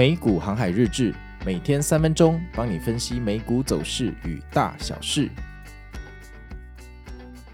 美股航海日志，每天三分钟，帮你分析美股走势与大小事。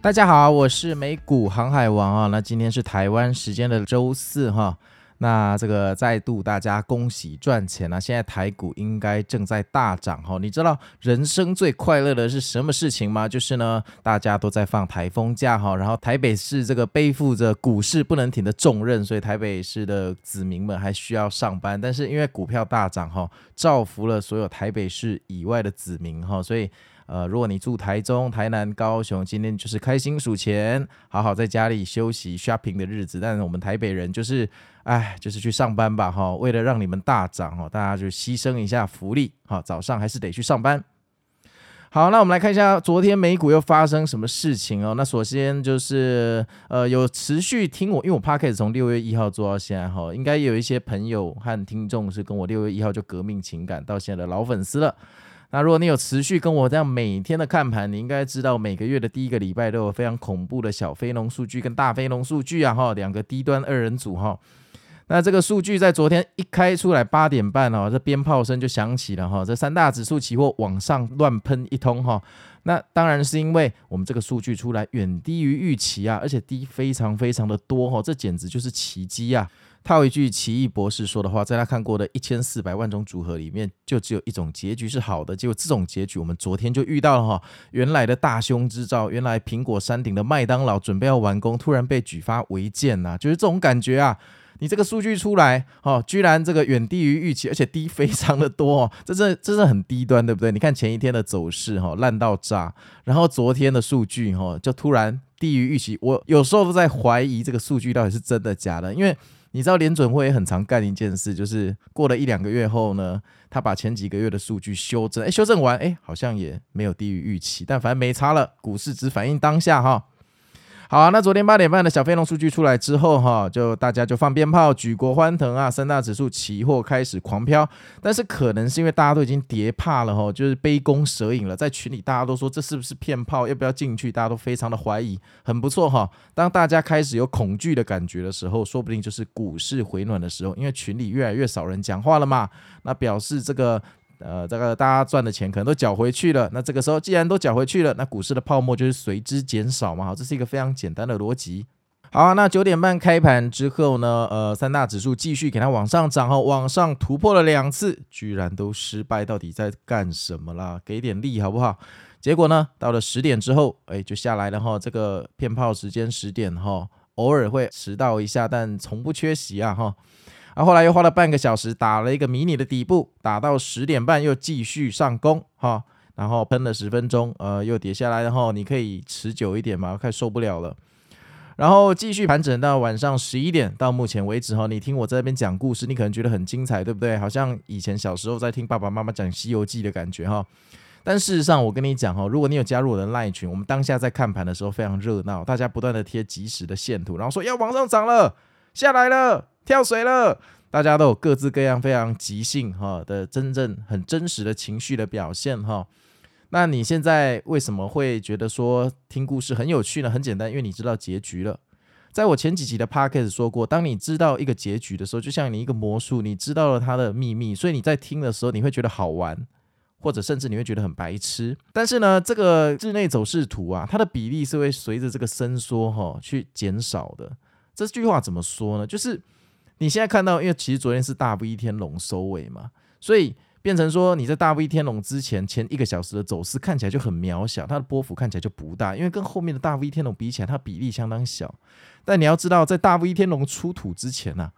大家好，我是美股航海王啊。那今天是台湾时间的周四哈。那这个再度大家恭喜赚钱啊！现在台股应该正在大涨哈。你知道人生最快乐的是什么事情吗？就是呢，大家都在放台风假哈，然后台北市这个背负着股市不能停的重任，所以台北市的子民们还需要上班。但是因为股票大涨哈，造福了所有台北市以外的子民哈，所以。呃，如果你住台中、台南、高雄，今天就是开心数钱，好好在家里休息 shopping 的日子。但是我们台北人就是，哎，就是去上班吧，哈。为了让你们大涨，哈，大家就牺牲一下福利，哈，早上还是得去上班。好，那我们来看一下昨天美股又发生什么事情哦。那首先就是，呃，有持续听我，因为我 Podcast 从六月一号做到现在，哈，应该有一些朋友和听众是跟我六月一号就革命情感到现在的老粉丝了。那如果你有持续跟我这样每天的看盘，你应该知道每个月的第一个礼拜都有非常恐怖的小非农数据跟大非农数据啊哈，两个低端二人组哈。那这个数据在昨天一开出来八点半哦，这鞭炮声就响起了哈，这三大指数期货往上乱喷一通哈。那当然是因为我们这个数据出来远低于预期啊，而且低非常非常的多哈，这简直就是奇迹啊！套一句奇异博士说的话，在他看过的一千四百万种组合里面，就只有一种结局是好的。结果这种结局，我们昨天就遇到了哈。原来的大凶之兆，原来苹果山顶的麦当劳准备要完工，突然被举发违建呐，就是这种感觉啊。你这个数据出来，哦，居然这个远低于预期，而且低非常的多哦，这是这是很低端，对不对？你看前一天的走势哈，烂到炸，然后昨天的数据哈，就突然低于预期。我有时候都在怀疑这个数据到底是真的假的，因为。你知道联准会也很常干一件事，就是过了一两个月后呢，他把前几个月的数据修正，哎，修正完，哎，好像也没有低于预期，但反正没差了，股市只反映当下哈。好，那昨天八点半的小飞龙数据出来之后，哈，就大家就放鞭炮，举国欢腾啊，三大指数期货开始狂飙。但是可能是因为大家都已经跌怕了，哈，就是杯弓蛇影了。在群里大家都说这是不是骗炮，要不要进去？大家都非常的怀疑，很不错哈。当大家开始有恐惧的感觉的时候，说不定就是股市回暖的时候，因为群里越来越少人讲话了嘛，那表示这个。呃，这个大家赚的钱可能都缴回去了，那这个时候既然都缴回去了，那股市的泡沫就是随之减少嘛，好，这是一个非常简单的逻辑。好，那九点半开盘之后呢，呃，三大指数继续给它往上涨，哈，往上突破了两次，居然都失败，到底在干什么啦？给点力好不好？结果呢，到了十点之后，哎，就下来了哈，这个骗炮时间十点哈，偶尔会迟到一下，但从不缺席啊哈。啊后来又花了半个小时打了一个迷你的底部，打到十点半又继续上攻哈，然后喷了十分钟，呃，又跌下来，然后你可以持久一点嘛，快受不了了。然后继续盘整到晚上十一点，到目前为止哈，你听我在这边讲故事，你可能觉得很精彩，对不对？好像以前小时候在听爸爸妈妈讲《西游记》的感觉哈。但事实上，我跟你讲哈，如果你有加入我的 LINE 群，我们当下在看盘的时候非常热闹，大家不断的贴即时的线图，然后说要往上涨了，下来了。跳水了，大家都有各自各样非常即兴哈的真正很真实的情绪的表现哈。那你现在为什么会觉得说听故事很有趣呢？很简单，因为你知道结局了。在我前几集的 podcast 说过，当你知道一个结局的时候，就像你一个魔术，你知道了它的秘密，所以你在听的时候你会觉得好玩，或者甚至你会觉得很白痴。但是呢，这个日内走势图啊，它的比例是会随着这个伸缩哈去减少的。这句话怎么说呢？就是。你现在看到，因为其实昨天是大 V 天龙收尾嘛，所以变成说你在大 V 天龙之前前一个小时的走势看起来就很渺小，它的波幅看起来就不大，因为跟后面的大 V 天龙比起来，它比例相当小。但你要知道，在大 V 天龙出土之前呐、啊，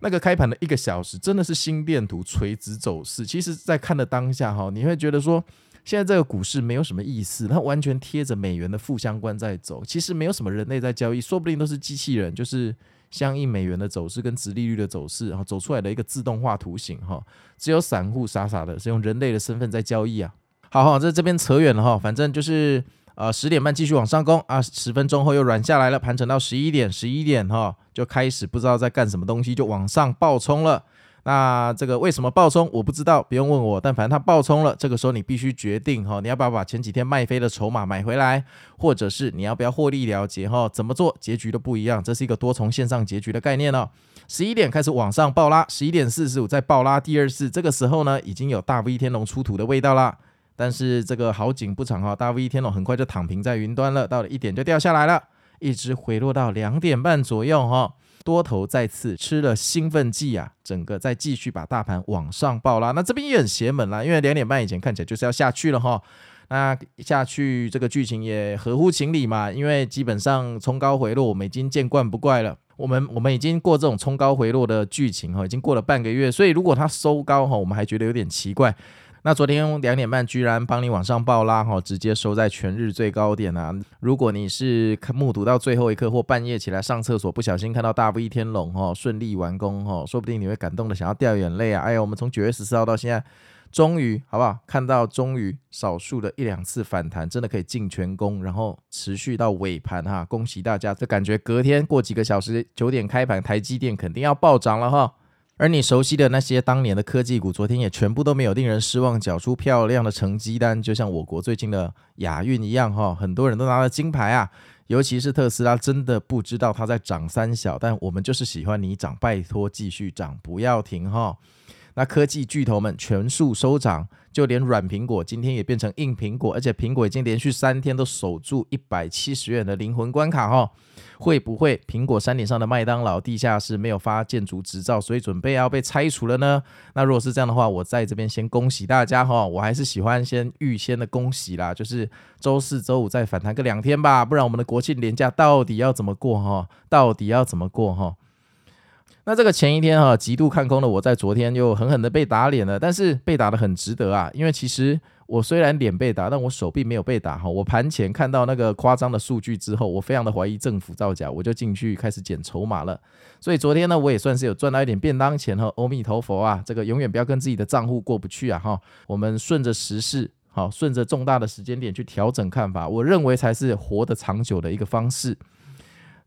那个开盘的一个小时真的是心电图垂直走势。其实，在看的当下哈，你会觉得说，现在这个股市没有什么意思，它完全贴着美元的负相关在走，其实没有什么人类在交易，说不定都是机器人，就是。相应美元的走势跟殖利率的走势，然后走出来的一个自动化图形哈，只有散户傻傻的是用人类的身份在交易啊。好好，这这边扯远了哈，反正就是呃十点半继续往上攻啊，十分钟后又软下来了，盘整到十一点，十一点哈就开始不知道在干什么东西，就往上暴冲了。那这个为什么暴冲？我不知道，不用问我。但反正它暴冲了，这个时候你必须决定哈，你要不要把前几天卖飞的筹码买回来，或者是你要不要获利了结哈？怎么做结局都不一样。这是一个多重线上结局的概念哦。十一点开始往上暴拉，十一点四十五再暴拉第二次，这个时候呢已经有大 V 天龙出土的味道啦。但是这个好景不长哈，大 V 天龙很快就躺平在云端了，到了一点就掉下来了，一直回落到两点半左右哈。多头再次吃了兴奋剂啊，整个再继续把大盘往上爆拉，那这边也很邪门啦，因为两点半以前看起来就是要下去了哈，那下去这个剧情也合乎情理嘛，因为基本上冲高回落我们已经见惯不怪了，我们我们已经过这种冲高回落的剧情哈，已经过了半个月，所以如果它收高哈，我们还觉得有点奇怪。那昨天两点半居然帮你往上爆拉哈，直接收在全日最高点啊！如果你是目睹到最后一刻或半夜起来上厕所不小心看到大 V 天龙哈顺利完工哈，说不定你会感动的想要掉眼泪啊！哎呀，我们从九月十四号到现在，终于好不好？看到终于少数的一两次反弹，真的可以进全攻，然后持续到尾盘哈！恭喜大家，这感觉隔天过几个小时九点开盘，台积电肯定要暴涨了哈！而你熟悉的那些当年的科技股，昨天也全部都没有令人失望，缴出漂亮的成绩单，就像我国最近的亚运一样，哈，很多人都拿了金牌啊，尤其是特斯拉，真的不知道它在涨三小，但我们就是喜欢你涨，拜托继续涨，不要停，哈。那科技巨头们全数收涨，就连软苹果今天也变成硬苹果，而且苹果已经连续三天都守住一百七十元的灵魂关卡哈，会不会苹果山顶上的麦当劳地下室没有发建筑执照，所以准备要被拆除了呢？那如果是这样的话，我在这边先恭喜大家哈，我还是喜欢先预先的恭喜啦，就是周四周五再反弹个两天吧，不然我们的国庆连假到底要怎么过哈？到底要怎么过哈？那这个前一天哈，极度看空的我在昨天又狠狠的被打脸了，但是被打得很值得啊，因为其实我虽然脸被打，但我手臂没有被打哈。我盘前看到那个夸张的数据之后，我非常的怀疑政府造假，我就进去开始捡筹码了。所以昨天呢，我也算是有赚到一点便当钱哈。阿弥陀佛啊，这个永远不要跟自己的账户过不去啊哈。我们顺着时势，好，顺着重大的时间点去调整看法，我认为才是活得长久的一个方式。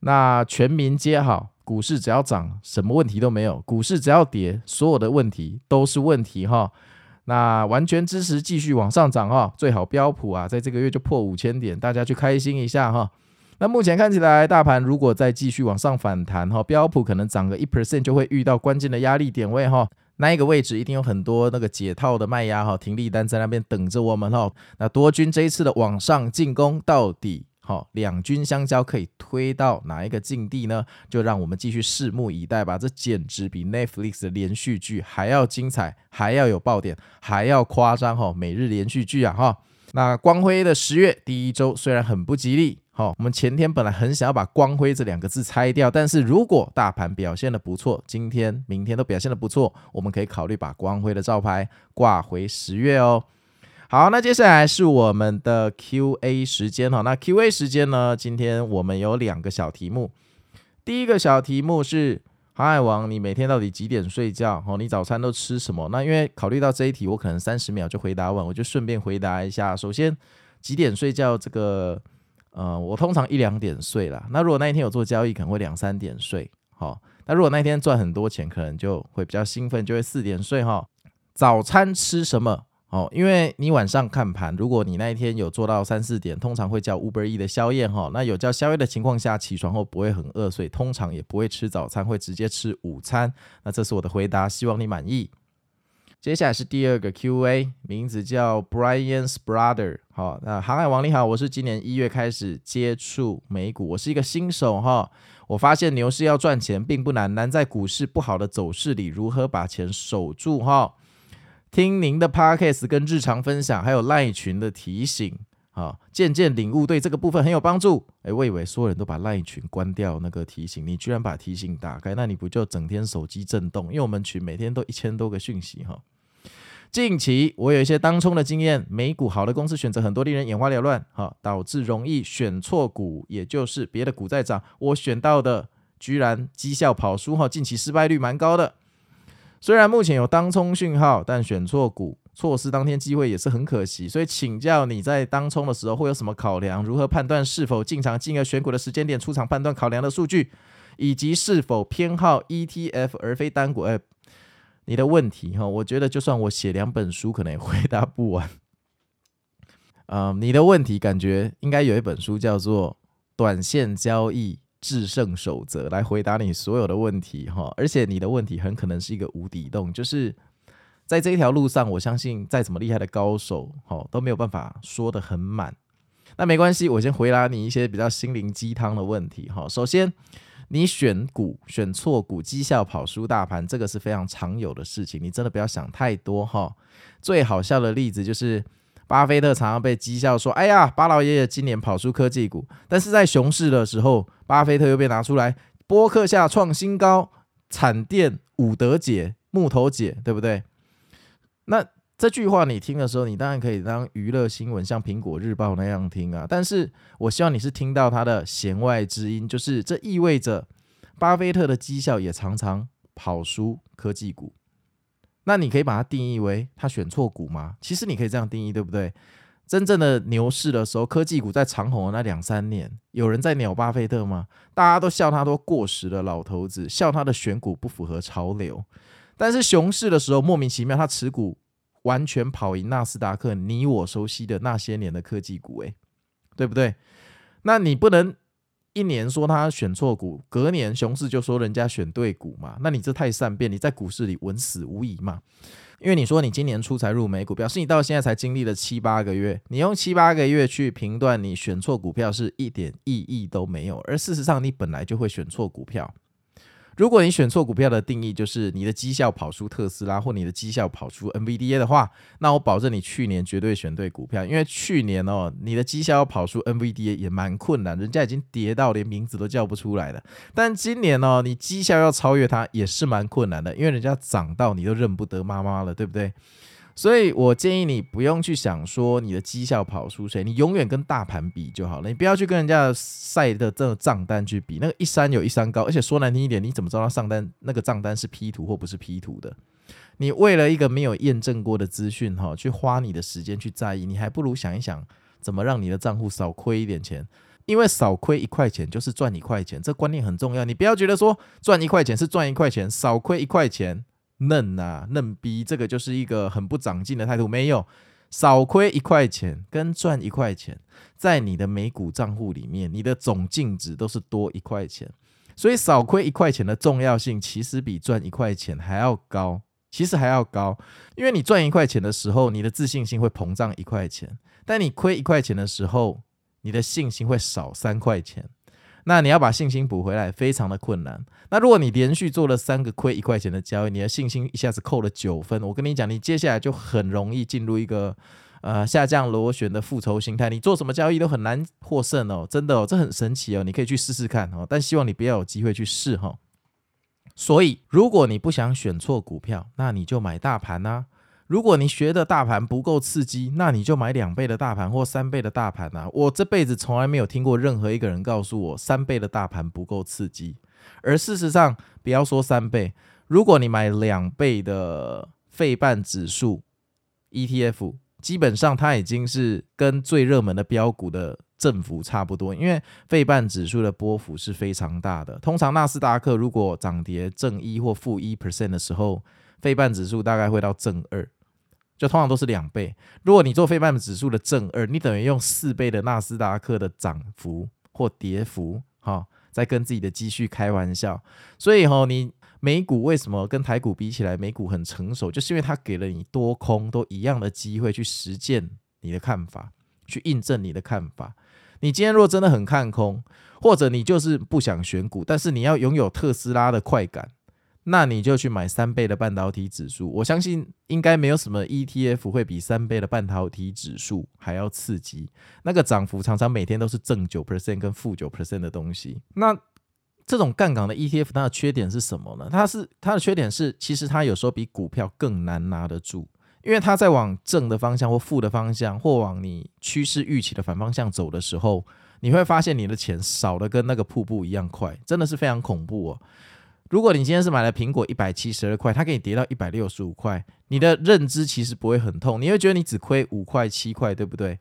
那全民皆好。股市只要涨，什么问题都没有；股市只要跌，所有的问题都是问题哈。那完全支持继续往上涨哈，最好标普啊，在这个月就破五千点，大家去开心一下哈。那目前看起来，大盘如果再继续往上反弹哈，标普可能涨个一 percent 就会遇到关键的压力点位哈。那一个位置一定有很多那个解套的卖压哈，停利单在那边等着我们哈。那多军这一次的往上进攻到底？好，两军相交可以推到哪一个境地呢？就让我们继续拭目以待吧。这简直比 Netflix 的连续剧还要精彩，还要有爆点，还要夸张哈！每日连续剧啊哈。那光辉的十月第一周虽然很不吉利，好，我们前天本来很想要把光辉这两个字拆掉，但是如果大盘表现得不错，今天、明天都表现得不错，我们可以考虑把光辉的招牌挂回十月哦。好，那接下来是我们的 Q&A 时间哈。那 Q&A 时间呢？今天我们有两个小题目。第一个小题目是航海王，你每天到底几点睡觉？哦，你早餐都吃什么？那因为考虑到这一题，我可能三十秒就回答完，我就顺便回答一下。首先，几点睡觉？这个，呃，我通常一两点睡啦。那如果那一天有做交易，可能会两三点睡。好，那如果那一天赚很多钱，可能就会比较兴奋，就会四点睡哈。早餐吃什么？哦，因为你晚上看盘，如果你那一天有做到三四点，通常会叫 Uber E 的宵夜哈。那有叫宵夜的情况下，起床后不会很饿，所以通常也不会吃早餐，会直接吃午餐。那这是我的回答，希望你满意。接下来是第二个 Q&A，名字叫 Brian's Brother。好，那航海王你好，我是今年一月开始接触美股，我是一个新手哈。我发现牛市要赚钱并不难，难在股市不好的走势里如何把钱守住哈。听您的 podcast 跟日常分享，还有赖群的提醒，啊，渐渐领悟，对这个部分很有帮助。诶，我以为所有人都把赖群关掉那个提醒，你居然把提醒打开，那你不就整天手机震动？因为我们群每天都一千多个讯息哈。近期我有一些当冲的经验，美股好的公司选择很多，令人眼花缭乱，哈，导致容易选错股，也就是别的股在涨，我选到的居然绩效跑输，哈，近期失败率蛮高的。虽然目前有当冲讯号，但选错股、错失当天机会也是很可惜。所以请教你在当冲的时候会有什么考量？如何判断是否进场？进而选股的时间点、出场判断考量的数据，以及是否偏好 ETF 而非单股？哎，你的问题哈，我觉得就算我写两本书，可能也回答不完。啊、嗯，你的问题感觉应该有一本书叫做《短线交易制胜守则》来回答你所有的问题哈。而且你的问题很可能是一个无底洞，就是在这一条路上，我相信再怎么厉害的高手哈都没有办法说得很满。那没关系，我先回答你一些比较心灵鸡汤的问题哈。首先。你选股选错股，绩效跑输大盘，这个是非常常有的事情。你真的不要想太多哈。最好笑的例子就是，巴菲特常常被讥笑说：“哎呀，巴老爷爷今年跑输科技股。”但是在熊市的时候，巴菲特又被拿出来，播客下创新高，产电伍德姐木头姐，对不对？那。这句话你听的时候，你当然可以当娱乐新闻，像苹果日报那样听啊。但是我希望你是听到他的弦外之音，就是这意味着巴菲特的绩效也常常跑输科技股。那你可以把它定义为他选错股吗？其实你可以这样定义，对不对？真正的牛市的时候，科技股在长红的那两三年，有人在鸟巴菲特吗？大家都笑他都过时的老头子，笑他的选股不符合潮流。但是熊市的时候，莫名其妙他持股。完全跑赢纳斯达克，你我熟悉的那些年的科技股，诶，对不对？那你不能一年说他选错股，隔年熊市就说人家选对股嘛？那你这太善变，你在股市里稳死无疑嘛？因为你说你今年初才入美股，表示你到现在才经历了七八个月，你用七八个月去评断你选错股票是一点意义都没有，而事实上你本来就会选错股票。如果你选错股票的定义就是你的绩效跑出特斯拉或你的绩效跑出 NVDA 的话，那我保证你去年绝对选对股票，因为去年哦，你的绩效要跑出 NVDA 也蛮困难，人家已经跌到连名字都叫不出来了。但今年哦，你绩效要超越它也是蛮困难的，因为人家涨到你都认不得妈妈了，对不对？所以我建议你不用去想说你的绩效跑输谁，你永远跟大盘比就好了。你不要去跟人家晒的这个账单去比，那个一山有一山高，而且说难听一点，你怎么知道上单那个账单是 P 图或不是 P 图的？你为了一个没有验证过的资讯哈，去花你的时间去在意，你还不如想一想怎么让你的账户少亏一点钱，因为少亏一块钱就是赚一块钱，这观念很重要。你不要觉得说赚一块钱是赚一块钱，少亏一块钱。嫩啊，嫩逼，这个就是一个很不长进的态度。没有少亏一块钱跟赚一块钱，在你的美股账户里面，你的总净值都是多一块钱。所以少亏一块钱的重要性，其实比赚一块钱还要高。其实还要高，因为你赚一块钱的时候，你的自信心会膨胀一块钱；但你亏一块钱的时候，你的信心会少三块钱。那你要把信心补回来，非常的困难。那如果你连续做了三个亏一块钱的交易，你的信心一下子扣了九分，我跟你讲，你接下来就很容易进入一个呃下降螺旋的复仇心态，你做什么交易都很难获胜哦，真的哦，这很神奇哦，你可以去试试看哦，但希望你不要有机会去试哈。所以，如果你不想选错股票，那你就买大盘啊。如果你学的大盘不够刺激，那你就买两倍的大盘或三倍的大盘啊！我这辈子从来没有听过任何一个人告诉我三倍的大盘不够刺激。而事实上，不要说三倍，如果你买两倍的费半指数 ETF，基本上它已经是跟最热门的标股的振幅差不多，因为费半指数的波幅是非常大的。通常纳斯达克如果涨跌正一或负一 percent 的时候，费半指数大概会到正二。就通常都是两倍。如果你做费半指数的正二，你等于用四倍的纳斯达克的涨幅或跌幅，哈，在跟自己的积蓄开玩笑。所以哈，你美股为什么跟台股比起来，美股很成熟，就是因为它给了你多空都一样的机会去实践你的看法，去印证你的看法。你今天如果真的很看空，或者你就是不想选股，但是你要拥有特斯拉的快感。那你就去买三倍的半导体指数，我相信应该没有什么 ETF 会比三倍的半导体指数还要刺激。那个涨幅常常每天都是正九 percent 跟负九 percent 的东西。那这种杠杆的 ETF 它的缺点是什么呢？它是它的缺点是，其实它有时候比股票更难拿得住，因为它在往正的方向或负的方向，或往你趋势预期的反方向走的时候，你会发现你的钱少得跟那个瀑布一样快，真的是非常恐怖哦。如果你今天是买了苹果一百七十二块，它给你跌到一百六十五块，你的认知其实不会很痛，你会觉得你只亏五块七块，对不对？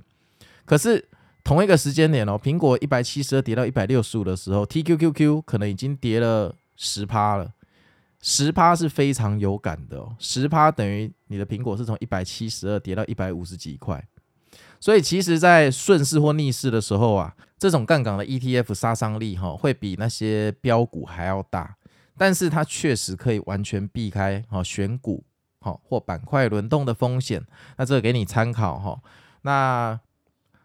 可是同一个时间点哦，苹果一百七十二跌到一百六十五的时候，TQQQ 可能已经跌了十趴了，十趴是非常有感的哦，十趴等于你的苹果是从一百七十二跌到一百五十几块，所以其实，在顺势或逆势的时候啊，这种杠杆的 ETF 杀伤力哈，会比那些标股还要大，但是它确实可以完全避开哈选股哈或板块轮动的风险，那这个给你参考哈。那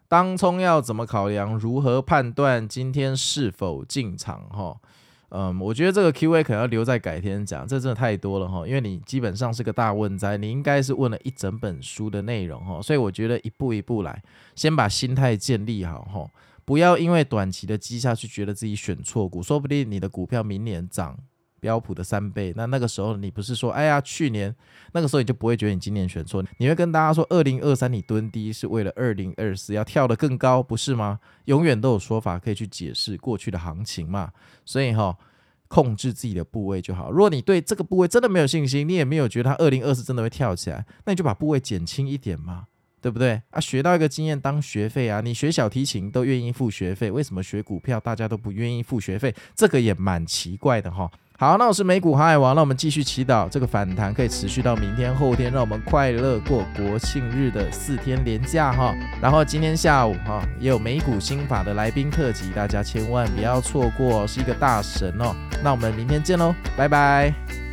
当冲要怎么考量？如何判断今天是否进场哈？嗯，我觉得这个 Q&A 可能要留在改天讲，这真的太多了哈，因为你基本上是个大问灾，你应该是问了一整本书的内容哈，所以我觉得一步一步来，先把心态建立好哈，不要因为短期的绩效去觉得自己选错股，说不定你的股票明年涨。标普的三倍，那那个时候你不是说，哎呀，去年那个时候你就不会觉得你今年选错，你会跟大家说，二零二三你蹲低是为了二零二四要跳得更高，不是吗？永远都有说法可以去解释过去的行情嘛，所以哈，控制自己的部位就好。如果你对这个部位真的没有信心，你也没有觉得它二零二四真的会跳起来，那你就把部位减轻一点嘛，对不对？啊，学到一个经验当学费啊，你学小提琴都愿意付学费，为什么学股票大家都不愿意付学费？这个也蛮奇怪的哈。好，那我是美股航海王，那我们继续祈祷这个反弹可以持续到明天、后天，让我们快乐过国庆日的四天连假哈。然后今天下午哈也有美股新法的来宾特辑，大家千万不要错过，是一个大神哦。那我们明天见喽，拜拜。